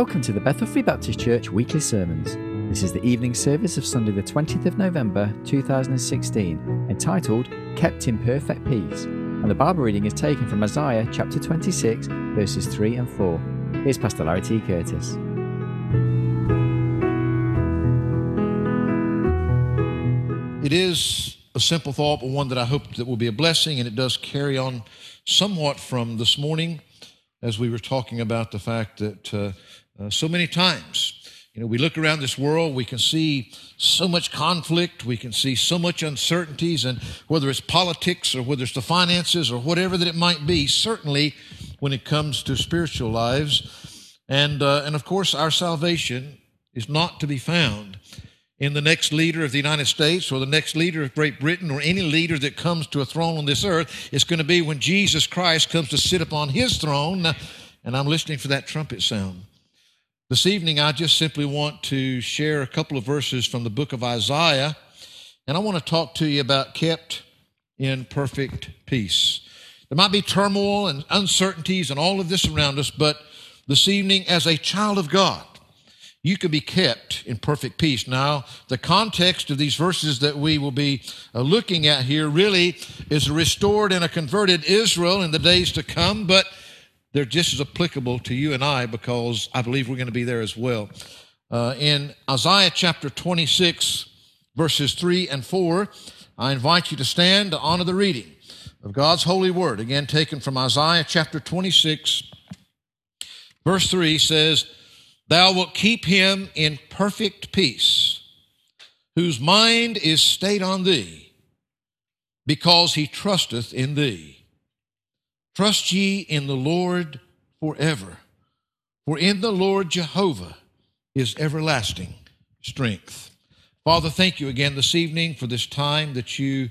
Welcome to the Bethel Free Baptist Church weekly sermons. This is the evening service of Sunday, the 20th of November 2016, entitled Kept in Perfect Peace. And the Bible reading is taken from Isaiah chapter 26, verses 3 and 4. Here's Pastor Larry T. Curtis. It is a simple thought, but one that I hope that will be a blessing, and it does carry on somewhat from this morning as we were talking about the fact that uh, uh, so many times, you know, we look around this world, we can see so much conflict, we can see so much uncertainties, and whether it's politics or whether it's the finances or whatever that it might be, certainly when it comes to spiritual lives, and uh, and of course our salvation is not to be found in the next leader of the United States or the next leader of Great Britain or any leader that comes to a throne on this earth. It's going to be when Jesus Christ comes to sit upon his throne. And I'm listening for that trumpet sound. This evening, I just simply want to share a couple of verses from the book of Isaiah. And I want to talk to you about kept in perfect peace. There might be turmoil and uncertainties and all of this around us, but this evening, as a child of God, you can be kept in perfect peace. Now, the context of these verses that we will be uh, looking at here really is a restored and a converted Israel in the days to come, but they're just as applicable to you and I because I believe we're going to be there as well. Uh, in Isaiah chapter 26, verses 3 and 4, I invite you to stand to honor the reading of God's holy word. Again, taken from Isaiah chapter 26, verse 3 says, Thou wilt keep him in perfect peace, whose mind is stayed on thee, because he trusteth in thee. Trust ye in the Lord forever, for in the Lord Jehovah is everlasting strength. Father, thank you again this evening for this time that you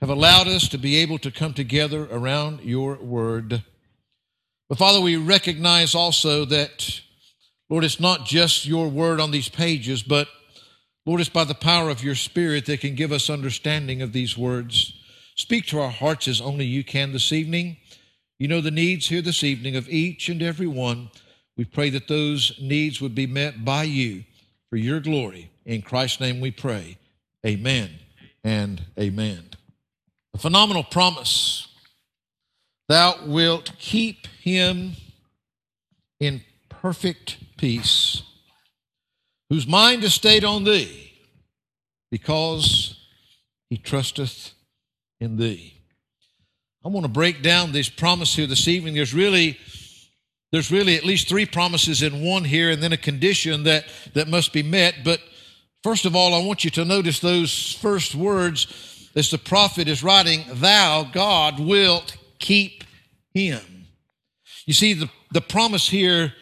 have allowed us to be able to come together around your word. But Father, we recognize also that Lord, it's not just your word on these pages, but Lord, it's by the power of your Spirit that can give us understanding of these words. Speak to our hearts as only you can this evening. You know the needs here this evening of each and every one. We pray that those needs would be met by you for your glory. In Christ's name we pray. Amen and amen. A phenomenal promise. Thou wilt keep him in perfect peace, whose mind is stayed on thee, because he trusteth in thee. I want to break down this promise here this evening. There's really there's really at least three promises in one here, and then a condition that, that must be met. But first of all, I want you to notice those first words as the prophet is writing, Thou, God, wilt keep him. You see, the, the promise here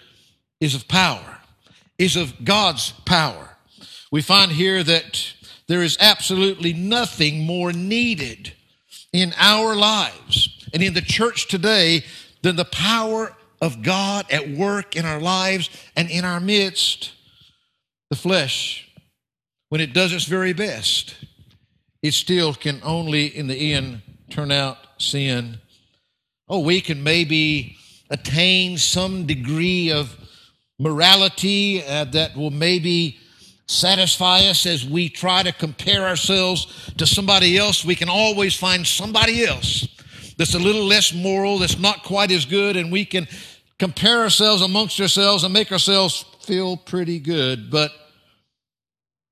is of power, is of God's power. We find here that there is absolutely nothing more needed in our lives and in the church today than the power of God at work in our lives and in our midst. The flesh, when it does its very best, it still can only in the end turn out sin. Oh, we can maybe attain some degree of morality uh, that will maybe satisfy us as we try to compare ourselves to somebody else. We can always find somebody else that's a little less moral, that's not quite as good, and we can compare ourselves amongst ourselves and make ourselves feel pretty good. But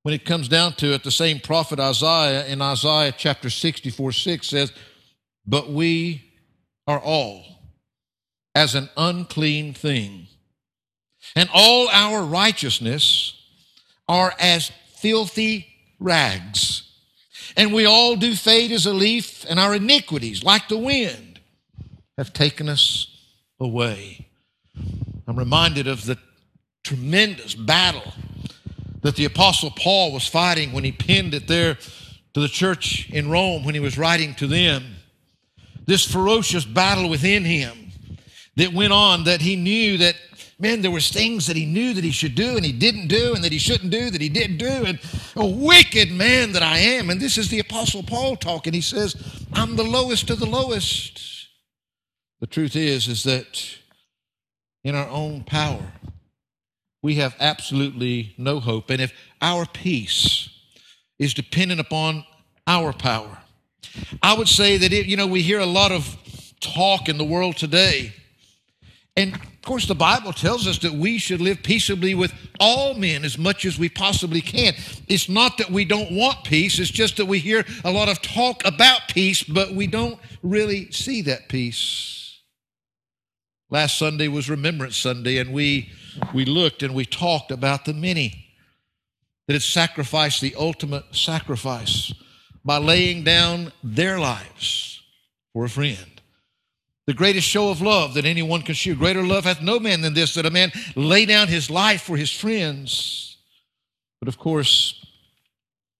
when it comes down to it, the same prophet Isaiah in Isaiah chapter 64 6 says, But we are all as an unclean thing and all our righteousness are as filthy rags. And we all do fade as a leaf, and our iniquities, like the wind, have taken us away. I'm reminded of the tremendous battle that the Apostle Paul was fighting when he penned it there to the church in Rome when he was writing to them. This ferocious battle within him that went on that he knew that man, there was things that he knew that he should do and he didn't do and that he shouldn't do that he did do. And a wicked man that I am. And this is the Apostle Paul talking. He says, I'm the lowest of the lowest. The truth is, is that in our own power, we have absolutely no hope. And if our peace is dependent upon our power, I would say that it, you know, we hear a lot of talk in the world today. And of course, the Bible tells us that we should live peaceably with all men as much as we possibly can. It's not that we don't want peace, it's just that we hear a lot of talk about peace, but we don't really see that peace. Last Sunday was Remembrance Sunday, and we, we looked and we talked about the many that had sacrificed the ultimate sacrifice by laying down their lives for a friend. The greatest show of love that anyone can show. Greater love hath no man than this, that a man lay down his life for his friends. But of course,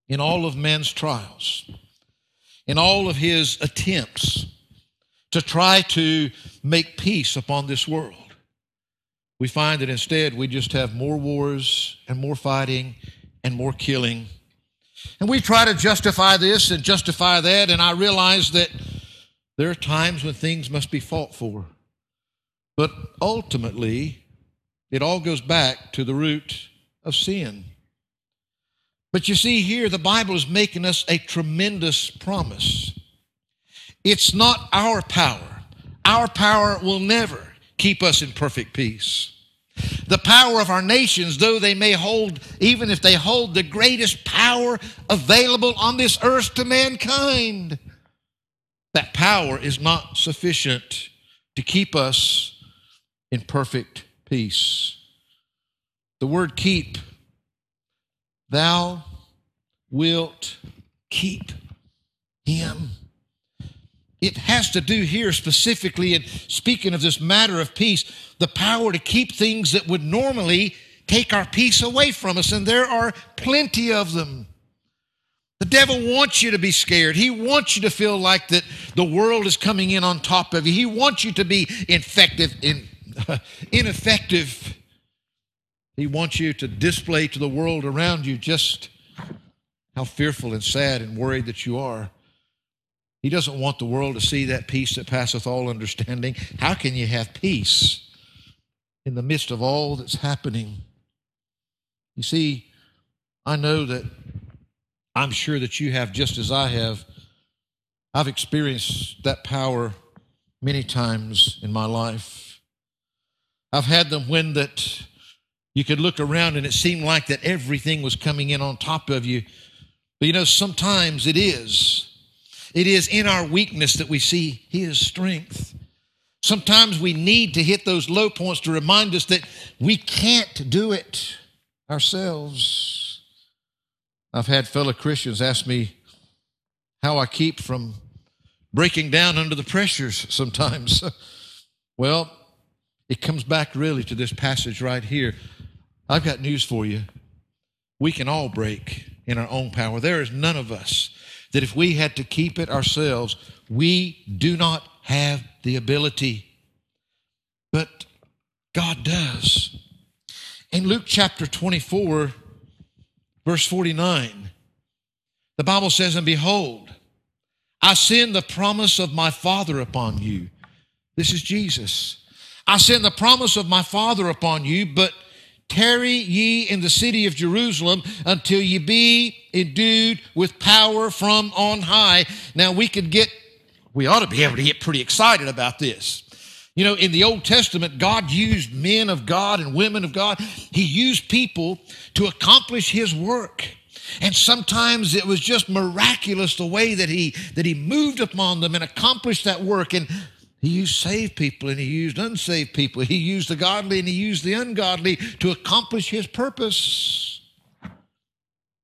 in all of man's trials, in all of his attempts to try to make peace upon this world, we find that instead we just have more wars and more fighting and more killing and we try to justify this and justify that, and I realize that there are times when things must be fought for. But ultimately, it all goes back to the root of sin. But you see, here the Bible is making us a tremendous promise. It's not our power, our power will never keep us in perfect peace. The power of our nations, though they may hold, even if they hold the greatest power available on this earth to mankind, that power is not sufficient to keep us in perfect peace. The word keep, thou wilt keep him. It has to do here specifically, in speaking of this matter of peace, the power to keep things that would normally take our peace away from us, and there are plenty of them. The devil wants you to be scared. He wants you to feel like that the world is coming in on top of you. He wants you to be infective, in, ineffective. He wants you to display to the world around you just how fearful and sad and worried that you are. He doesn't want the world to see that peace that passeth all understanding. How can you have peace in the midst of all that's happening? You see, I know that I'm sure that you have just as I have. I've experienced that power many times in my life. I've had them when that you could look around and it seemed like that everything was coming in on top of you. But you know, sometimes it is. It is in our weakness that we see His strength. Sometimes we need to hit those low points to remind us that we can't do it ourselves. I've had fellow Christians ask me how I keep from breaking down under the pressures sometimes. well, it comes back really to this passage right here. I've got news for you. We can all break in our own power. There is none of us that if we had to keep it ourselves, we do not have the ability. But God does. In Luke chapter 24, verse 49, the Bible says, And behold, I send the promise of my Father upon you. This is Jesus. I send the promise of my Father upon you, but Tarry ye in the city of Jerusalem until ye be endued with power from on high. Now we could get, we ought to be able to get pretty excited about this. You know, in the Old Testament, God used men of God and women of God. He used people to accomplish His work. And sometimes it was just miraculous the way that he that he moved upon them and accomplished that work. And he used saved people and he used unsaved people. He used the godly and he used the ungodly to accomplish his purpose.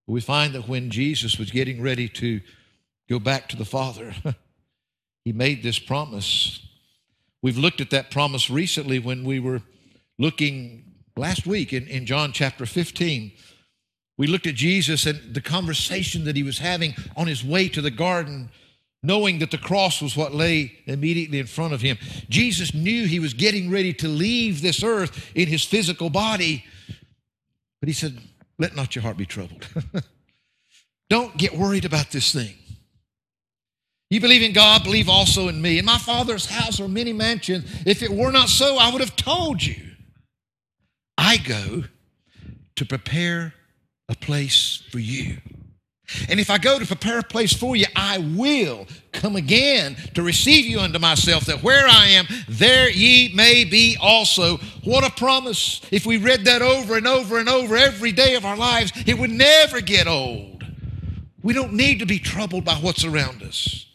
We find that when Jesus was getting ready to go back to the Father, he made this promise. We've looked at that promise recently when we were looking last week in, in John chapter 15. We looked at Jesus and the conversation that he was having on his way to the garden knowing that the cross was what lay immediately in front of him. Jesus knew he was getting ready to leave this earth in his physical body, but he said, Let not your heart be troubled. Don't get worried about this thing. You believe in God, believe also in me. In my Father's house are many mansions. If it were not so, I would have told you. I go to prepare a place for you. And if I go to prepare a place for you, I will come again to receive you unto myself, that where I am, there ye may be also. What a promise. If we read that over and over and over every day of our lives, it would never get old. We don't need to be troubled by what's around us.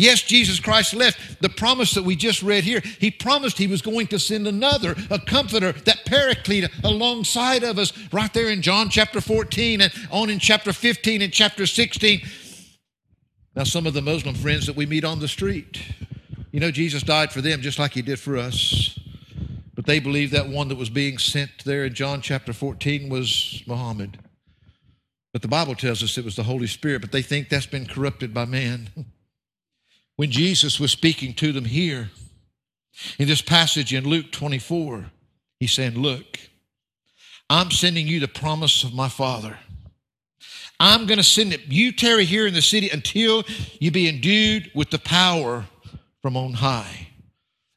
Yes, Jesus Christ left the promise that we just read here. He promised He was going to send another, a comforter, that paraclete alongside of us, right there in John chapter 14 and on in chapter 15 and chapter 16. Now, some of the Muslim friends that we meet on the street, you know, Jesus died for them just like He did for us. But they believe that one that was being sent there in John chapter 14 was Muhammad. But the Bible tells us it was the Holy Spirit, but they think that's been corrupted by man. when Jesus was speaking to them here in this passage in Luke 24, he's saying, Look, I'm sending you the promise of my Father. I'm going to send it. You tarry here in the city until you be endued with the power from on high.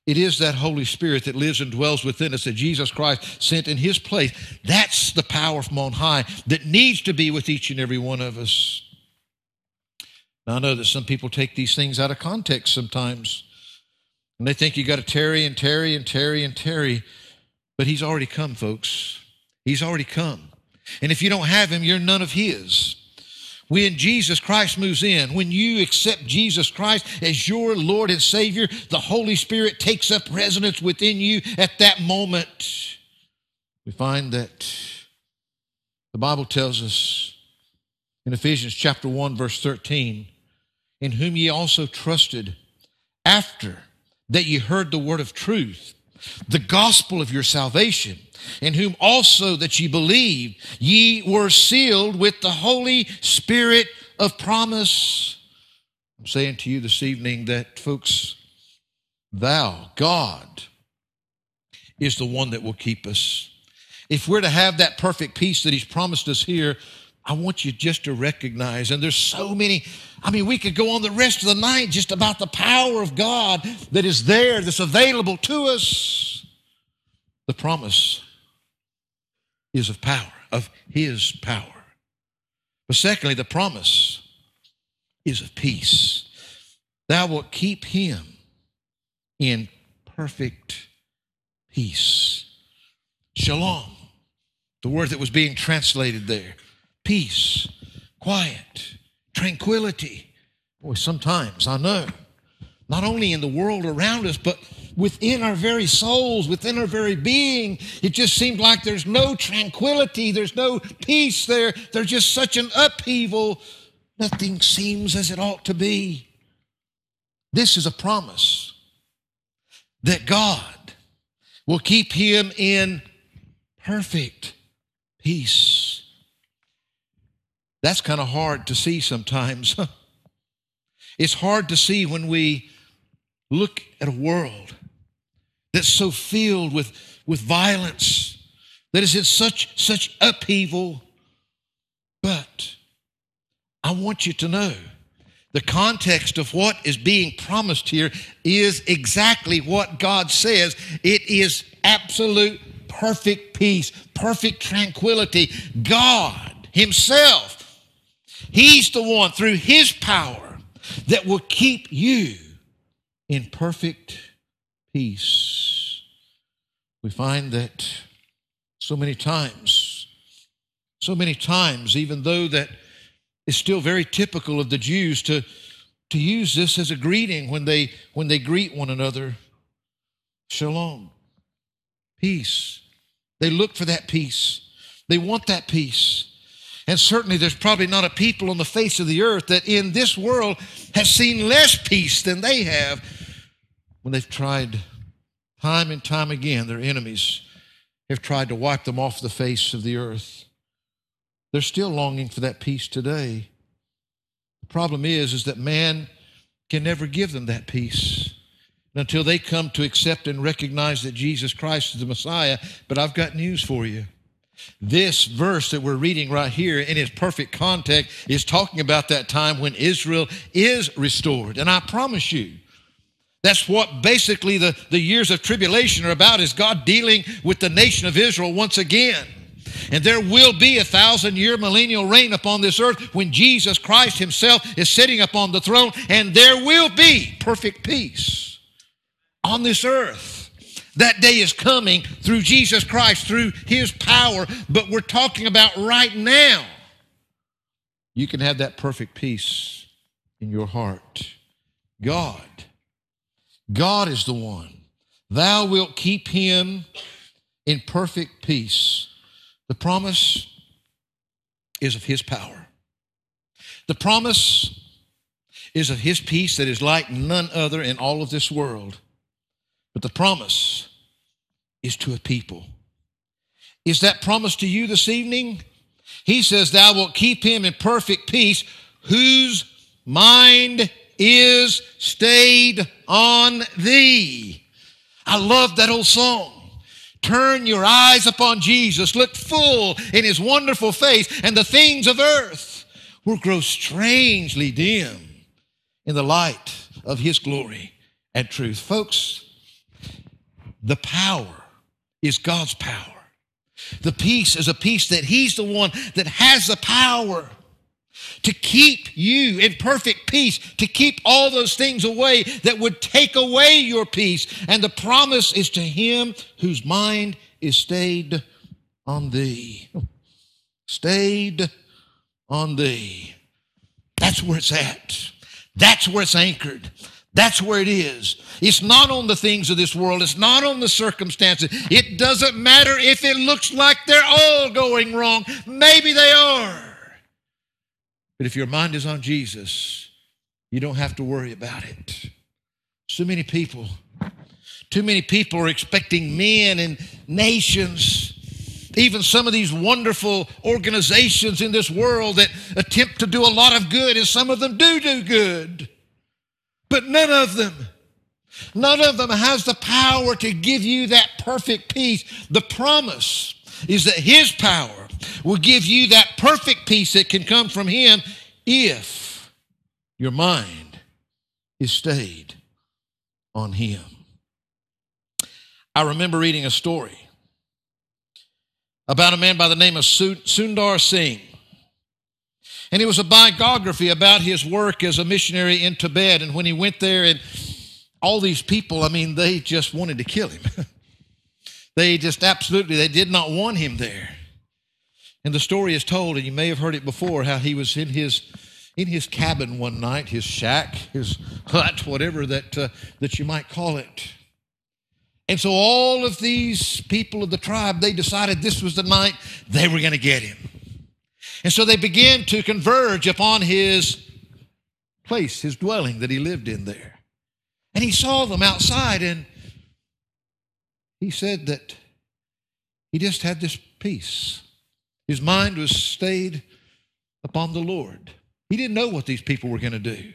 It is that Holy Spirit that lives and dwells within us that Jesus Christ sent in his place. That's the power from on high that needs to be with each and every one of us. Now, I know that some people take these things out of context sometimes, and they think you got to tarry and tarry and tarry and tarry, but He's already come, folks. He's already come. And if you don't have Him, you're none of His. When Jesus Christ moves in, when you accept Jesus Christ as your Lord and Savior, the Holy Spirit takes up residence within you at that moment. We find that the Bible tells us in Ephesians chapter 1, verse 13 in whom ye also trusted after that ye heard the word of truth, the gospel of your salvation, in whom also that ye believed, ye were sealed with the Holy Spirit of promise. I'm saying to you this evening that, folks, thou, God, is the one that will keep us. If we're to have that perfect peace that He's promised us here, I want you just to recognize, and there's so many. I mean, we could go on the rest of the night just about the power of God that is there, that's available to us. The promise is of power, of His power. But secondly, the promise is of peace. Thou wilt keep him in perfect peace. Shalom, the word that was being translated there peace, quiet, tranquility. Boy, sometimes I know, not only in the world around us, but within our very souls, within our very being, it just seems like there's no tranquility, there's no peace there. There's just such an upheaval. Nothing seems as it ought to be. This is a promise that God will keep him in perfect peace. That's kind of hard to see sometimes. it's hard to see when we look at a world that's so filled with, with violence, that is in such, such upheaval. But I want you to know the context of what is being promised here is exactly what God says. It is absolute perfect peace, perfect tranquility. God Himself He's the one through His power that will keep you in perfect peace. We find that so many times, so many times, even though that is still very typical of the Jews to, to use this as a greeting when they when they greet one another. Shalom. Peace. They look for that peace. They want that peace. And certainly there's probably not a people on the face of the earth that in this world has seen less peace than they have when they've tried time and time again, their enemies have tried to wipe them off the face of the earth. They're still longing for that peace today. The problem is, is that man can never give them that peace until they come to accept and recognize that Jesus Christ is the Messiah. But I've got news for you. This verse that we're reading right here in its perfect context is talking about that time when Israel is restored. And I promise you, that's what basically the, the years of tribulation are about is God dealing with the nation of Israel once again. And there will be a thousand year millennial reign upon this earth when Jesus Christ Himself is sitting upon the throne, and there will be perfect peace on this earth. That day is coming through Jesus Christ, through His power, but we're talking about right now. You can have that perfect peace in your heart. God, God is the one. Thou wilt keep him in perfect peace. The promise is of his power. The promise is of his peace that is like none other in all of this world. But the promise is to a people. Is that promise to you this evening? He says, Thou wilt keep him in perfect peace, whose mind is stayed on thee. I love that old song. Turn your eyes upon Jesus, look full in his wonderful face, and the things of earth will grow strangely dim in the light of his glory and truth. Folks, the power is God's power. The peace is a peace that He's the one that has the power to keep you in perfect peace, to keep all those things away that would take away your peace. And the promise is to Him whose mind is stayed on Thee. Stayed on Thee. That's where it's at. That's where it's anchored. That's where it is. It's not on the things of this world. It's not on the circumstances. It doesn't matter if it looks like they're all going wrong. Maybe they are. But if your mind is on Jesus, you don't have to worry about it. So many people, too many people are expecting men and nations even some of these wonderful organizations in this world that attempt to do a lot of good, and some of them do do good. But none of them, none of them has the power to give you that perfect peace. The promise is that His power will give you that perfect peace that can come from Him if your mind is stayed on Him. I remember reading a story about a man by the name of Sundar Singh. And it was a biography about his work as a missionary in Tibet. And when he went there, and all these people, I mean, they just wanted to kill him. they just absolutely, they did not want him there. And the story is told, and you may have heard it before, how he was in his in his cabin one night, his shack, his hut, whatever that uh, that you might call it. And so all of these people of the tribe, they decided this was the night they were going to get him. And so they began to converge upon his place, his dwelling that he lived in there. And he saw them outside and he said that he just had this peace. His mind was stayed upon the Lord. He didn't know what these people were going to do.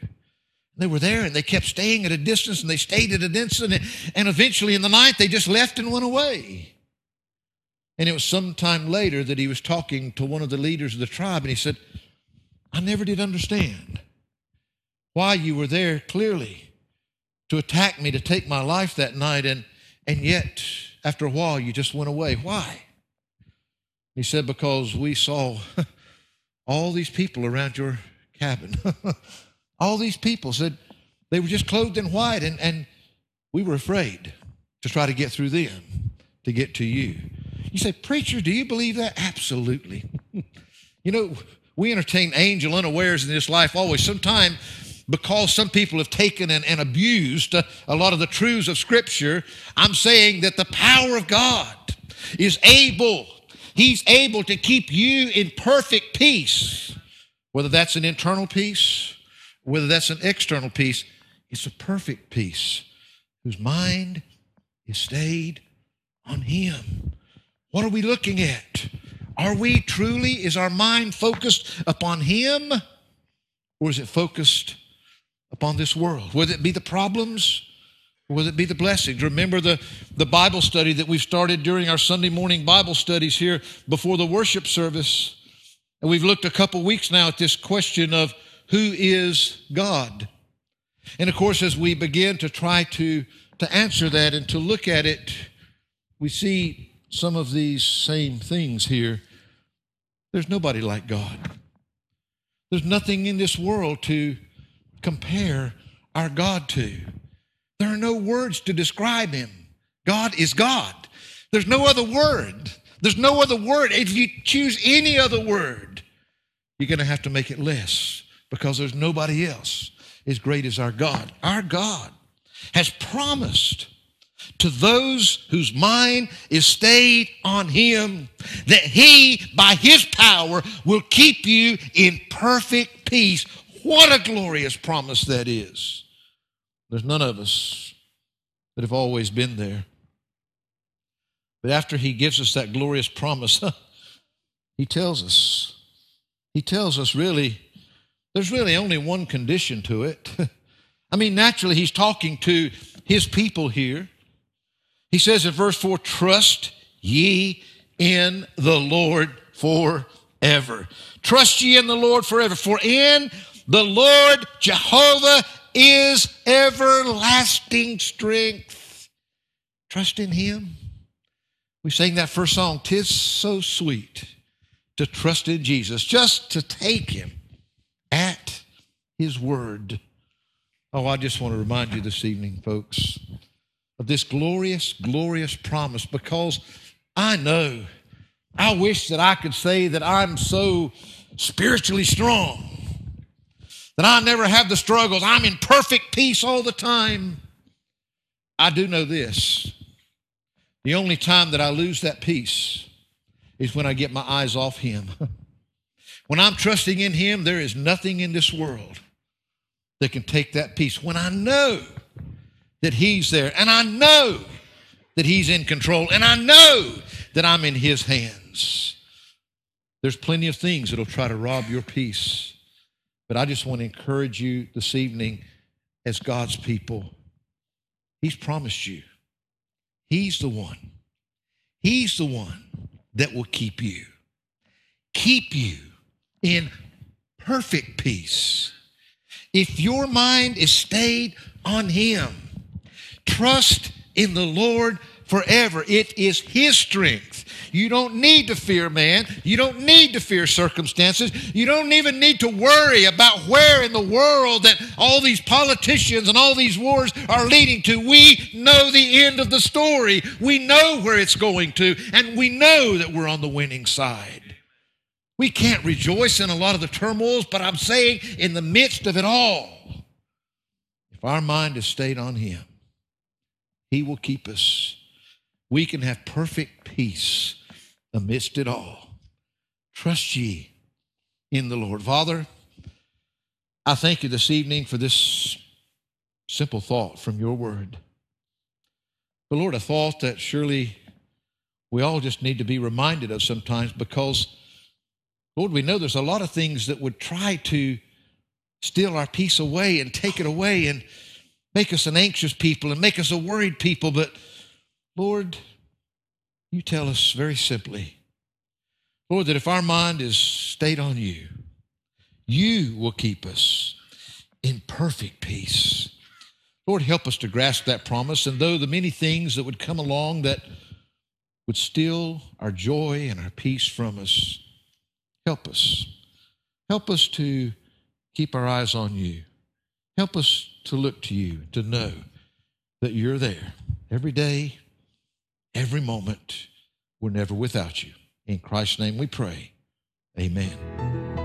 They were there and they kept staying at a distance and they stayed at a distance and, and eventually in the night they just left and went away. And it was some time later that he was talking to one of the leaders of the tribe, and he said, I never did understand why you were there clearly to attack me, to take my life that night, and, and yet after a while you just went away. Why? He said, Because we saw all these people around your cabin. all these people said they were just clothed in white, and, and we were afraid to try to get through them, to get to you. You say, Preacher, do you believe that? Absolutely. you know, we entertain angel unawares in this life always. Sometimes, because some people have taken and, and abused a, a lot of the truths of Scripture, I'm saying that the power of God is able, He's able to keep you in perfect peace. Whether that's an internal peace, whether that's an external peace, it's a perfect peace whose mind is stayed on Him. What are we looking at? Are we truly, is our mind focused upon Him or is it focused upon this world? Whether it be the problems or whether it be the blessings? Remember the, the Bible study that we've started during our Sunday morning Bible studies here before the worship service. And we've looked a couple weeks now at this question of who is God? And of course, as we begin to try to, to answer that and to look at it, we see some of these same things here There's nobody like God. There's nothing in this world to compare our God to. There are no words to describe him. God is God. There's no other word. There's no other word. If you choose any other word, you're going to have to make it less because there's nobody else as great as our God. Our God has promised to those whose mind is stayed on Him that He, by His power, will keep you in perfect peace. What a glorious promise that is. There's none of us that have always been there. But after He gives us that glorious promise, He tells us, He tells us really, there's really only one condition to it. I mean, naturally, He's talking to His people here. He says in verse 4 Trust ye in the Lord forever. Trust ye in the Lord forever. For in the Lord Jehovah is everlasting strength. Trust in Him. We sang that first song, Tis so sweet to trust in Jesus, just to take Him at His word. Oh, I just want to remind you this evening, folks of this glorious, glorious promise because I know, I wish that I could say that I'm so spiritually strong, that I never have the struggles, I'm in perfect peace all the time. I do know this the only time that I lose that peace is when I get my eyes off Him. when I'm trusting in Him, there is nothing in this world that can take that peace. When I know that He's there. And I know that He's in control. And I know that I'm in His hands. There's plenty of things that'll try to rob your peace. But I just want to encourage you this evening as God's people. He's promised you. He's the one. He's the one that will keep you. Keep you in perfect peace. If your mind is stayed on Him, Trust in the Lord forever. It is His strength. You don't need to fear man. You don't need to fear circumstances. You don't even need to worry about where in the world that all these politicians and all these wars are leading to. We know the end of the story. We know where it's going to, and we know that we're on the winning side. We can't rejoice in a lot of the turmoils, but I'm saying in the midst of it all, if our mind is stayed on Him, he will keep us. We can have perfect peace amidst it all. Trust ye in the Lord. Father, I thank you this evening for this simple thought from your word. But Lord, a thought that surely we all just need to be reminded of sometimes because, Lord, we know there's a lot of things that would try to steal our peace away and take it away. And make us an anxious people and make us a worried people. But Lord, you tell us very simply, Lord, that if our mind is stayed on you, you will keep us in perfect peace. Lord, help us to grasp that promise. And though the many things that would come along that would steal our joy and our peace from us, help us. Help us to keep our eyes on you. Help us to look to you, to know that you're there every day, every moment. We're never without you. In Christ's name we pray. Amen.